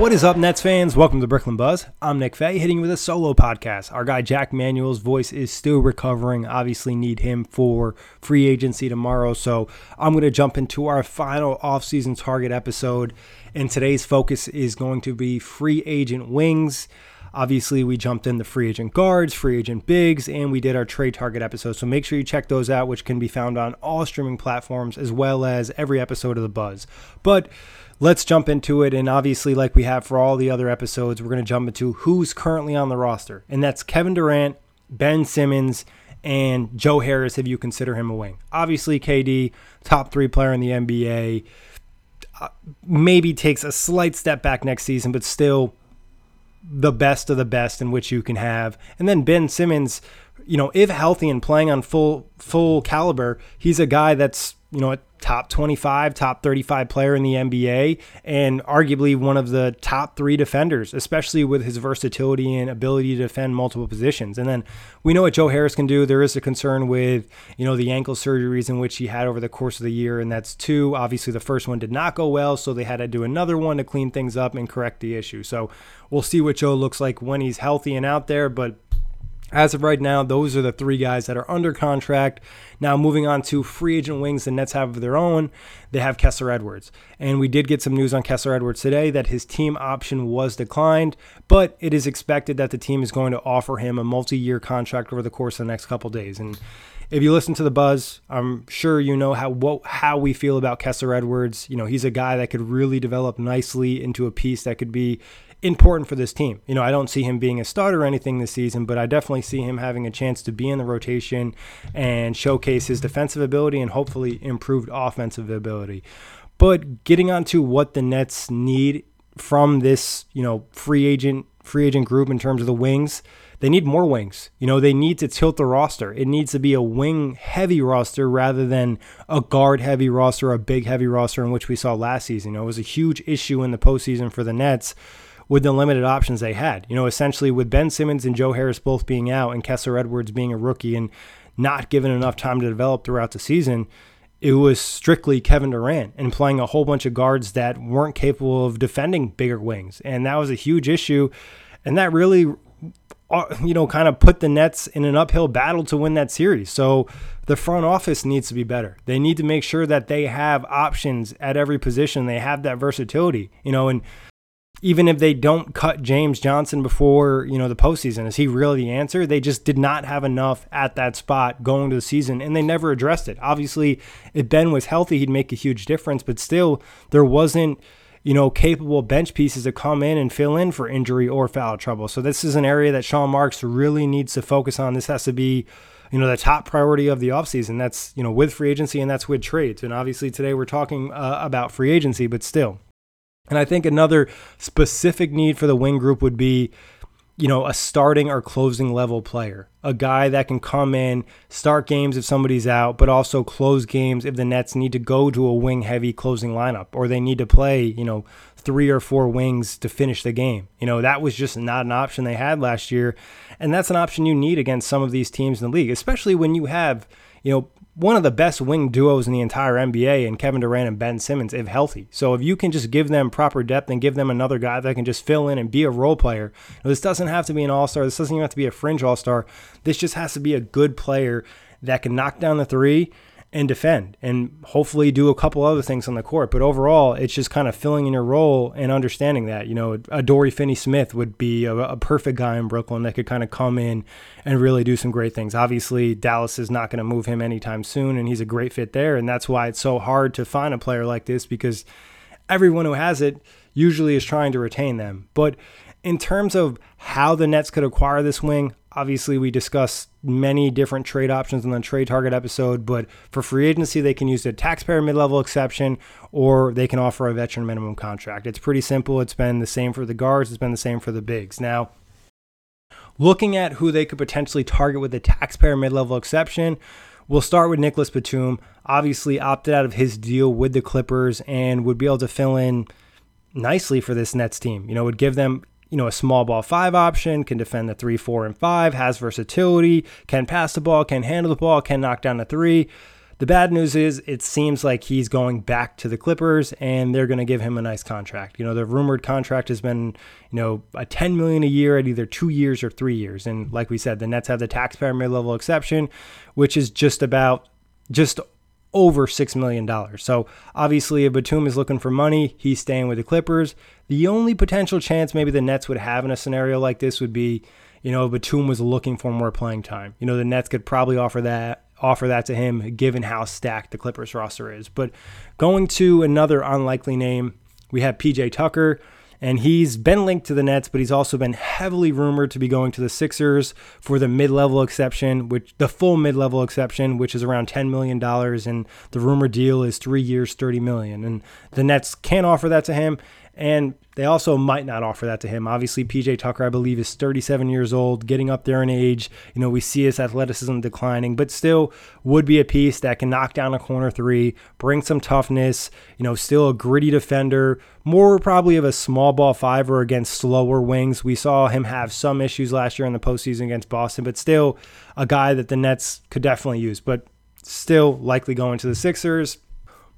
What is up, Nets fans? Welcome to Brooklyn Buzz. I'm Nick Fay, hitting you with a solo podcast. Our guy Jack Manuel's voice is still recovering. Obviously, need him for free agency tomorrow. So I'm going to jump into our final offseason target episode. And today's focus is going to be free agent wings. Obviously, we jumped in the free agent guards, free agent bigs, and we did our trade target episode. So make sure you check those out, which can be found on all streaming platforms as well as every episode of The Buzz. But let's jump into it. And obviously, like we have for all the other episodes, we're going to jump into who's currently on the roster. And that's Kevin Durant, Ben Simmons, and Joe Harris, if you consider him a wing. Obviously, KD, top three player in the NBA, uh, maybe takes a slight step back next season, but still the best of the best in which you can have. And then Ben Simmons, you know, if healthy and playing on full full caliber, he's a guy that's, you know, a top 25, top 35 player in the NBA and arguably one of the top 3 defenders, especially with his versatility and ability to defend multiple positions. And then we know what Joe Harris can do. There is a concern with, you know, the ankle surgeries in which he had over the course of the year and that's two. Obviously the first one did not go well, so they had to do another one to clean things up and correct the issue. So we'll see what Joe looks like when he's healthy and out there, but as of right now, those are the three guys that are under contract. Now, moving on to free agent wings, the Nets have of their own. They have Kessler Edwards. And we did get some news on Kessler Edwards today that his team option was declined, but it is expected that the team is going to offer him a multi year contract over the course of the next couple days. And if you listen to the buzz, I'm sure you know how what, how we feel about Kessler Edwards. You know, he's a guy that could really develop nicely into a piece that could be important for this team. You know, I don't see him being a starter or anything this season, but I definitely see him having a chance to be in the rotation and showcase his defensive ability and hopefully improved offensive ability. But getting on to what the Nets need from this, you know, free agent free agent group in terms of the wings, they need more wings. You know, they need to tilt the roster. It needs to be a wing heavy roster rather than a guard heavy roster, a big heavy roster in which we saw last season. You know, it was a huge issue in the postseason for the Nets with the limited options they had. You know, essentially with Ben Simmons and Joe Harris both being out and Kessler Edwards being a rookie and not given enough time to develop throughout the season, it was strictly Kevin Durant and playing a whole bunch of guards that weren't capable of defending bigger wings. And that was a huge issue. And that really, uh, you know, kind of put the Nets in an uphill battle to win that series. So the front office needs to be better. They need to make sure that they have options at every position. They have that versatility, you know, and even if they don't cut James Johnson before you know the postseason, is he really the answer? They just did not have enough at that spot going to the season, and they never addressed it. Obviously, if Ben was healthy, he'd make a huge difference, but still, there wasn't you know capable bench pieces to come in and fill in for injury or foul trouble. So this is an area that Sean Marks really needs to focus on. This has to be you know the top priority of the offseason that's you know with free agency and that's with trades and obviously today we're talking uh, about free agency but still and I think another specific need for the wing group would be, you know, a starting or closing level player, a guy that can come in, start games if somebody's out, but also close games if the Nets need to go to a wing heavy closing lineup or they need to play, you know, three or four wings to finish the game. You know, that was just not an option they had last year. And that's an option you need against some of these teams in the league, especially when you have, you know, one of the best wing duos in the entire NBA and Kevin Durant and Ben Simmons if healthy. So if you can just give them proper depth and give them another guy that can just fill in and be a role player. this doesn't have to be an all-star. This doesn't even have to be a fringe all-star. This just has to be a good player that can knock down the 3 and defend and hopefully do a couple other things on the court. But overall, it's just kind of filling in your role and understanding that. You know, a Dory Finney Smith would be a, a perfect guy in Brooklyn that could kind of come in and really do some great things. Obviously, Dallas is not going to move him anytime soon, and he's a great fit there. And that's why it's so hard to find a player like this because everyone who has it usually is trying to retain them. But in terms of how the Nets could acquire this wing, obviously we discussed many different trade options in the trade target episode, but for free agency, they can use the taxpayer mid level exception or they can offer a veteran minimum contract. It's pretty simple. It's been the same for the guards, it's been the same for the bigs. Now, looking at who they could potentially target with the taxpayer mid level exception, we'll start with Nicolas Batum. Obviously, opted out of his deal with the Clippers and would be able to fill in nicely for this Nets team. You know, would give them you know, a small ball five option, can defend the three, four, and five, has versatility, can pass the ball, can handle the ball, can knock down the three. The bad news is it seems like he's going back to the Clippers and they're going to give him a nice contract. You know, the rumored contract has been, you know, a 10 million a year at either 2 years or 3 years. And like we said, the Nets have the taxpayer mid-level exception, which is just about just over $6 million. So obviously, if Batum is looking for money, he's staying with the Clippers. The only potential chance maybe the Nets would have in a scenario like this would be, you know, Batum was looking for more playing time. You know, the Nets could probably offer that offer that to him given how stacked the Clippers roster is. But going to another unlikely name, we have PJ Tucker and he's been linked to the Nets, but he's also been heavily rumored to be going to the Sixers for the mid-level exception, which the full mid-level exception, which is around $10 million, and the rumor deal is three years, 30 million. And the Nets can't offer that to him. And they also might not offer that to him. Obviously, PJ Tucker, I believe, is 37 years old, getting up there in age. You know, we see his athleticism declining, but still would be a piece that can knock down a corner three, bring some toughness, you know, still a gritty defender, more probably of a small ball fiver against slower wings. We saw him have some issues last year in the postseason against Boston, but still a guy that the Nets could definitely use, but still likely going to the Sixers.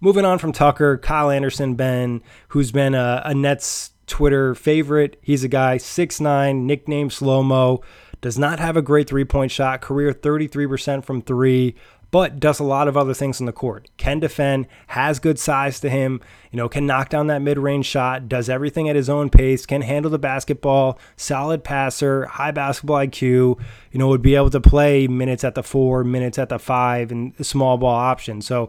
Moving on from Tucker, Kyle Anderson, Ben, who's been a, a Nets Twitter favorite. He's a guy, 6'9, nicknamed Slow Mo, does not have a great three point shot, career 33% from three, but does a lot of other things on the court. Can defend, has good size to him, you know, can knock down that mid range shot, does everything at his own pace, can handle the basketball, solid passer, high basketball IQ, you know, would be able to play minutes at the four, minutes at the five, and small ball option. So,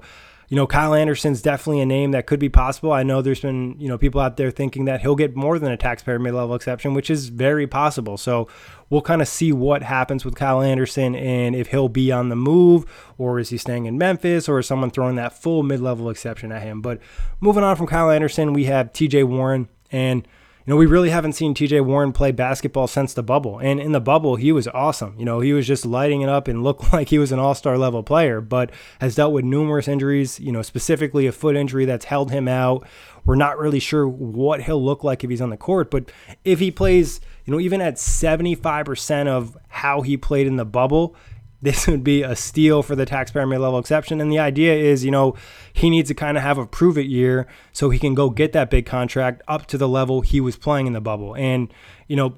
you know, Kyle Anderson's definitely a name that could be possible. I know there's been, you know, people out there thinking that he'll get more than a taxpayer mid level exception, which is very possible. So we'll kind of see what happens with Kyle Anderson and if he'll be on the move or is he staying in Memphis or is someone throwing that full mid level exception at him. But moving on from Kyle Anderson, we have TJ Warren and you know, we really haven't seen TJ Warren play basketball since the bubble. And in the bubble, he was awesome. You know, he was just lighting it up and looked like he was an all star level player, but has dealt with numerous injuries, you know, specifically a foot injury that's held him out. We're not really sure what he'll look like if he's on the court, but if he plays, you know, even at 75% of how he played in the bubble, this would be a steal for the taxpayer mid level exception. And the idea is, you know, he needs to kind of have a prove it year so he can go get that big contract up to the level he was playing in the bubble. And, you know,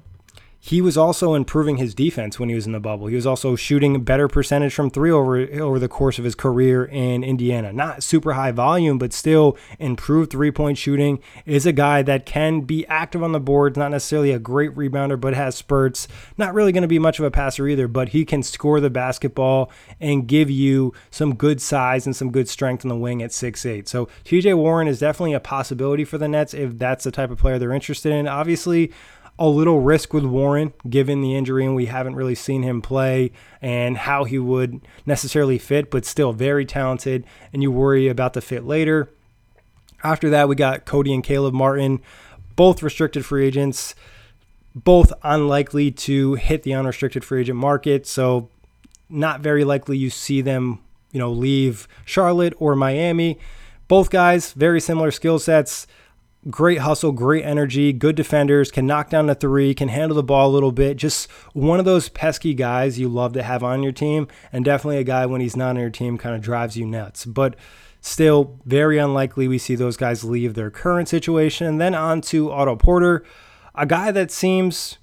he was also improving his defense when he was in the bubble. He was also shooting a better percentage from three over over the course of his career in Indiana. Not super high volume, but still improved three point shooting. Is a guy that can be active on the boards, not necessarily a great rebounder, but has spurts. Not really going to be much of a passer either, but he can score the basketball and give you some good size and some good strength in the wing at six eight. So TJ Warren is definitely a possibility for the Nets if that's the type of player they're interested in. Obviously, a little risk with Warren given the injury, and we haven't really seen him play and how he would necessarily fit, but still very talented. And you worry about the fit later. After that, we got Cody and Caleb Martin, both restricted free agents, both unlikely to hit the unrestricted free agent market. So, not very likely you see them, you know, leave Charlotte or Miami. Both guys, very similar skill sets great hustle, great energy, good defenders, can knock down the three, can handle the ball a little bit. Just one of those pesky guys you love to have on your team, and definitely a guy when he's not on your team kind of drives you nuts. But still, very unlikely we see those guys leave their current situation. And then on to Otto Porter, a guy that seems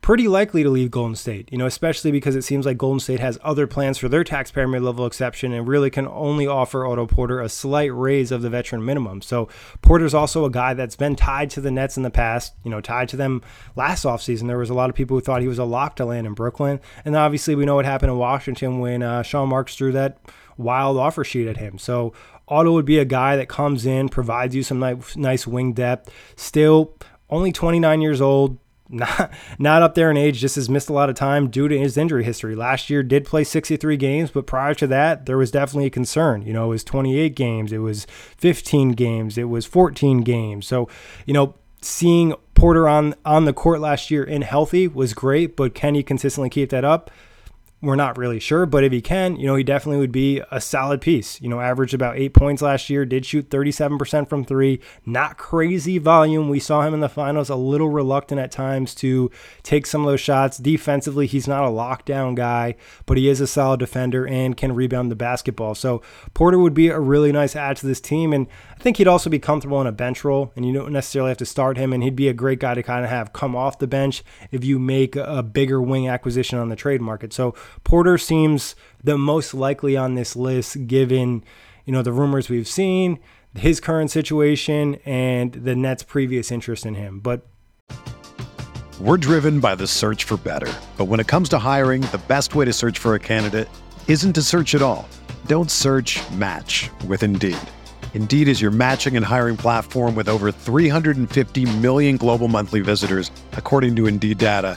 pretty likely to leave Golden State, you know, especially because it seems like Golden State has other plans for their taxpayer mid level exception and really can only offer Otto Porter a slight raise of the veteran minimum. So Porter's also a guy that's been tied to the Nets in the past, you know, tied to them last offseason. There was a lot of people who thought he was a lock to land in Brooklyn. And obviously we know what happened in Washington when uh, Sean Marks threw that wild offer sheet at him. So Otto would be a guy that comes in, provides you some nice wing depth, still only 29 years old, not not up there in age, just has missed a lot of time due to his injury history. Last year did play 63 games, but prior to that, there was definitely a concern. You know, it was 28 games, it was 15 games, it was 14 games. So, you know, seeing Porter on on the court last year in healthy was great, but can he consistently keep that up? We're not really sure, but if he can, you know, he definitely would be a solid piece. You know, averaged about eight points last year, did shoot 37% from three, not crazy volume. We saw him in the finals a little reluctant at times to take some of those shots. Defensively, he's not a lockdown guy, but he is a solid defender and can rebound the basketball. So Porter would be a really nice add to this team. And I think he'd also be comfortable in a bench role, and you don't necessarily have to start him. And he'd be a great guy to kind of have come off the bench if you make a bigger wing acquisition on the trade market. So Porter seems the most likely on this list, given you know the rumors we've seen, his current situation, and the Nets' previous interest in him. But we're driven by the search for better. But when it comes to hiring, the best way to search for a candidate isn't to search at all. Don't search. Match with Indeed. Indeed is your matching and hiring platform with over 350 million global monthly visitors, according to Indeed data,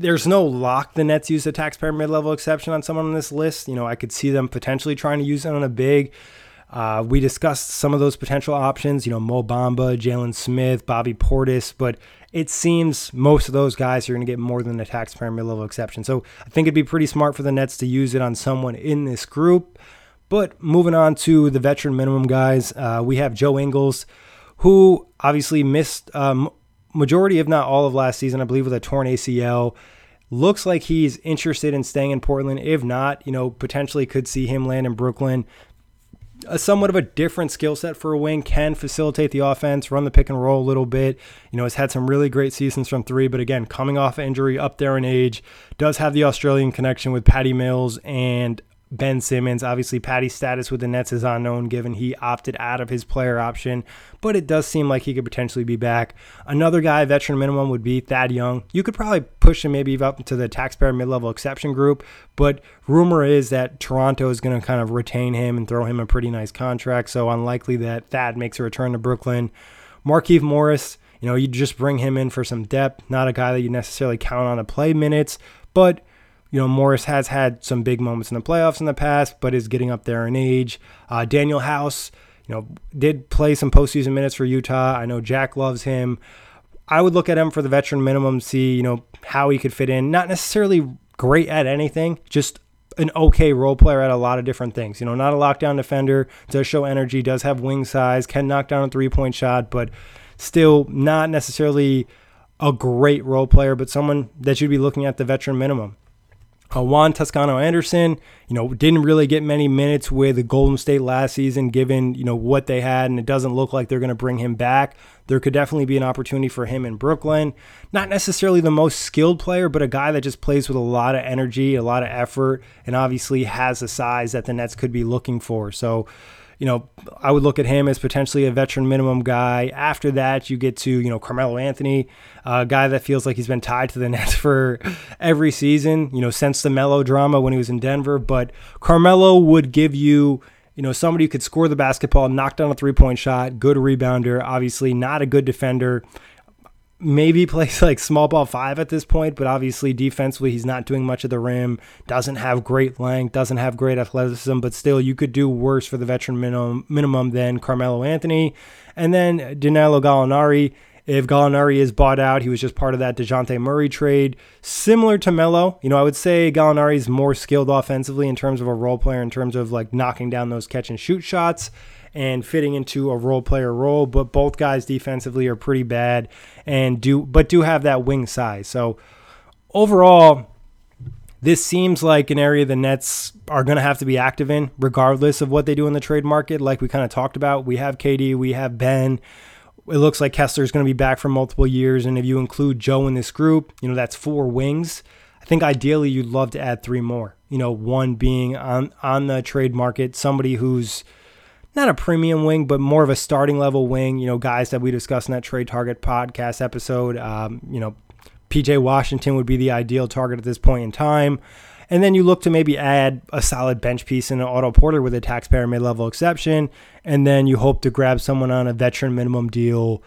there's no lock the Nets use a taxpayer mid level exception on someone on this list. You know, I could see them potentially trying to use it on a big. Uh, we discussed some of those potential options, you know, Mo Bamba, Jalen Smith, Bobby Portis, but it seems most of those guys are going to get more than the taxpayer mid level exception. So I think it'd be pretty smart for the Nets to use it on someone in this group. But moving on to the veteran minimum guys, uh, we have Joe Ingles, who obviously missed um, majority, if not all of last season, I believe, with a torn ACL. Looks like he's interested in staying in Portland. If not, you know, potentially could see him land in Brooklyn. A somewhat of a different skill set for a wing can facilitate the offense, run the pick and roll a little bit. You know, has had some really great seasons from three, but again, coming off injury, up there in age, does have the Australian connection with Patty Mills and Ben Simmons. Obviously, Patty's status with the Nets is unknown given he opted out of his player option, but it does seem like he could potentially be back. Another guy, veteran minimum, would be Thad Young. You could probably push him maybe up into the taxpayer mid level exception group, but rumor is that Toronto is going to kind of retain him and throw him a pretty nice contract, so unlikely that Thad makes a return to Brooklyn. Markieff Morris, you know, you just bring him in for some depth, not a guy that you necessarily count on to play minutes, but you know, Morris has had some big moments in the playoffs in the past, but is getting up there in age. Uh, Danuel House, you know, did play some postseason minutes for Utah. I know Jack loves him. I would look at him for the veteran minimum, see, you know, how he could fit in. Not necessarily great at anything, just an okay role player at a lot of different things. You know, not a lockdown defender, does show energy, does have wing size, can knock down a three point shot, but still not necessarily a great role player, but someone that you'd be looking at the veteran minimum. Uh, Juan Toscano Anderson, you know, didn't really get many minutes with the Golden State last season, given you know what they had, and it doesn't look like they're going to bring him back. There could definitely be an opportunity for him in Brooklyn. Not necessarily the most skilled player, but a guy that just plays with a lot of energy, a lot of effort, and obviously has a size that the Nets could be looking for. So you know, I would look at him as potentially a veteran minimum guy. After that, you get to, you know, Carmelo Anthony, a guy that feels like he's been tied to the Nets for every season, you know, since the Melo drama when he was in Denver. But Carmelo would give you, you know, somebody who could score the basketball, knock down a three point shot, good rebounder, obviously not a good defender maybe plays like small ball five at this point, but obviously defensively he's not doing much of the rim, doesn't have great length, doesn't have great athleticism, but still you could do worse for the veteran minimum minimum than Carmelo Anthony. And then Danilo Gallinari. If Gallinari is bought out, he was just part of that Dejounte Murray trade. Similar to Melo, you know, I would say Gallinari is more skilled offensively in terms of a role player, in terms of like knocking down those catch and shoot shots and fitting into a role player role. But both guys defensively are pretty bad and do but do have that wing size. So overall, this seems like an area the Nets are going to have to be active in, regardless of what they do in the trade market. Like we kind of talked about, we have KD, we have Ben. It looks like Kessler is going to be back for multiple years, and if you include Joe in this group, you know that's four wings. I think ideally you'd love to add three more. You know, one being on on the trade market, somebody who's not a premium wing, but more of a starting level wing. You know, guys that we discussed in that trade target podcast episode. Um, you know, PJ Washington would be the ideal target at this point in time. And then you look to maybe add a solid bench piece in an Otto Porter with a taxpayer mid level exception. And then you hope to grab someone on a veteran minimum deal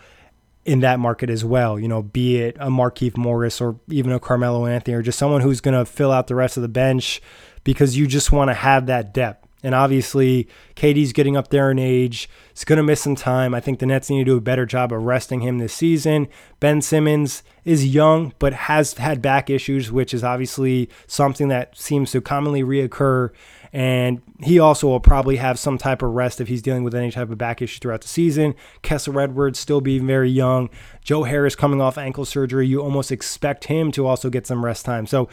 in that market as well. You know, be it a Markieff Morris or even a Carmelo Anthony or just someone who's going to fill out the rest of the bench because you just want to have that depth. And obviously, KD's getting up there in age. He's going to miss some time. I think the Nets need to do a better job of resting him this season. Ben Simmons is young, but has had back issues, which is obviously something that seems to commonly reoccur. And he also will probably have some type of rest if he's dealing with any type of back issue throughout the season. Kessler Edwards still being very young. Joe Harris coming off ankle surgery. You almost expect him to also get some rest time. So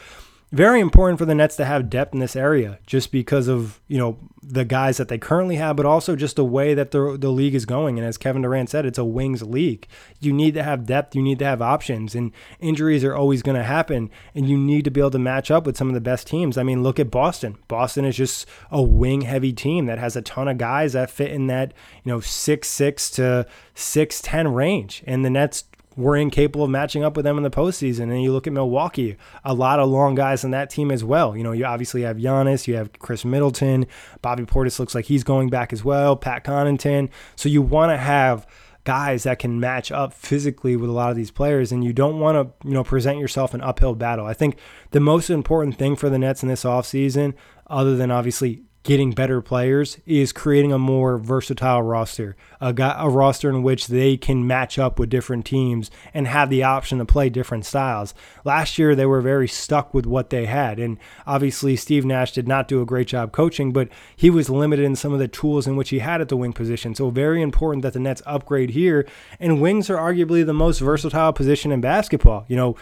very important for the Nets to have depth in this area just because of, you know, the guys that they currently have, but also just the way that the, the league is going. And as Kevin Durant said, it's a wings league. You need to have depth, you need to have options, and injuries are always going to happen. And you need to be able to match up with some of the best teams. I mean, look at Boston. Boston is just a wing heavy team that has a ton of guys that fit in that, you know, six six to six ten range. And the Nets were incapable of matching up with them in the postseason. And you look at Milwaukee, a lot of long guys on that team as well. You know, you obviously have Giannis, you have Khris Middleton, Bobby Portis looks like he's going back as well, Pat Connaughton. So you want to have guys that can match up physically with a lot of these players and you don't want to you know present yourself an uphill battle i think the most important thing for the nets in this offseason other than obviously getting better players is creating a more versatile roster, a, a roster in which they can match up with different teams and have the option to play different styles. Last year, they were very stuck with what they had. And obviously, Steve Nash did not do a great job coaching, but he was limited in some of the tools in which he had at the wing position. So, very important that the Nets upgrade here. And wings are arguably the most versatile position in basketball. You know,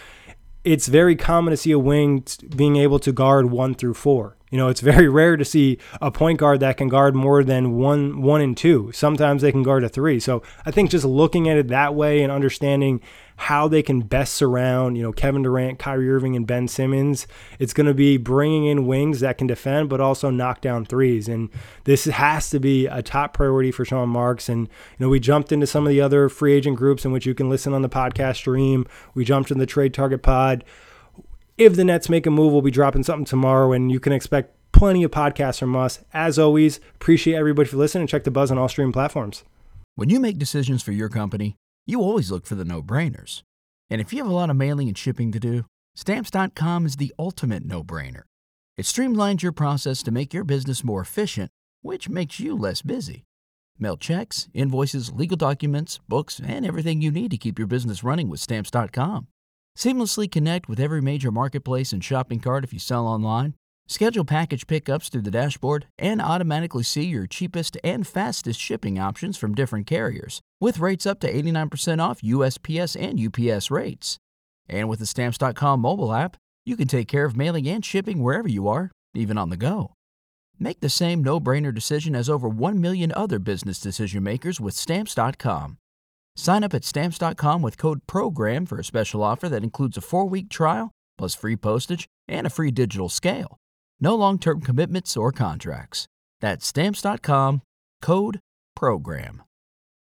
it's very common to see a wing being able to guard one through four. You know, it's very rare to see a point guard that can guard more than one, one and two. Sometimes they can guard a three. So I think just looking at it that way and understanding how they can best surround, you know, Kevin Durant, Kyrie Irving, and Ben Simmons, it's going to be bringing in wings that can defend, but also knock down threes. And this has to be a top priority for Sean Marks. And you know, we jumped into some of the other free agent groups in which you can listen on the podcast stream. We jumped in the Trade Target Pod if the Nets make a move, we'll be dropping something tomorrow, and you can expect plenty of podcasts from us. As always, appreciate everybody for listening and check the buzz on all streaming platforms. When you make decisions for your company, you always look for the no brainers. And if you have a lot of mailing and shipping to do, stamps.com is the ultimate no brainer. It streamlines your process to make your business more efficient, which makes you less busy. Mail checks, invoices, legal documents, books, and everything you need to keep your business running with stamps.com. Seamlessly connect with every major marketplace and shopping cart if you sell online Schedule package pickups through the dashboard and automatically see your cheapest and fastest shipping options from different carriers, with rates up to 89% off USPS and UPS rates. And with the Stamps.com mobile app, you can take care of mailing and shipping wherever you are, even on the go. Make the same no brainer decision as over 1 million other business decision makers with Stamps.com. Sign up at Stamps.com with code PROGRAM for a special offer that includes a four week trial, plus free postage and a free digital scale. No long term commitments or contracts. That's Stamps.com code PROGRAM.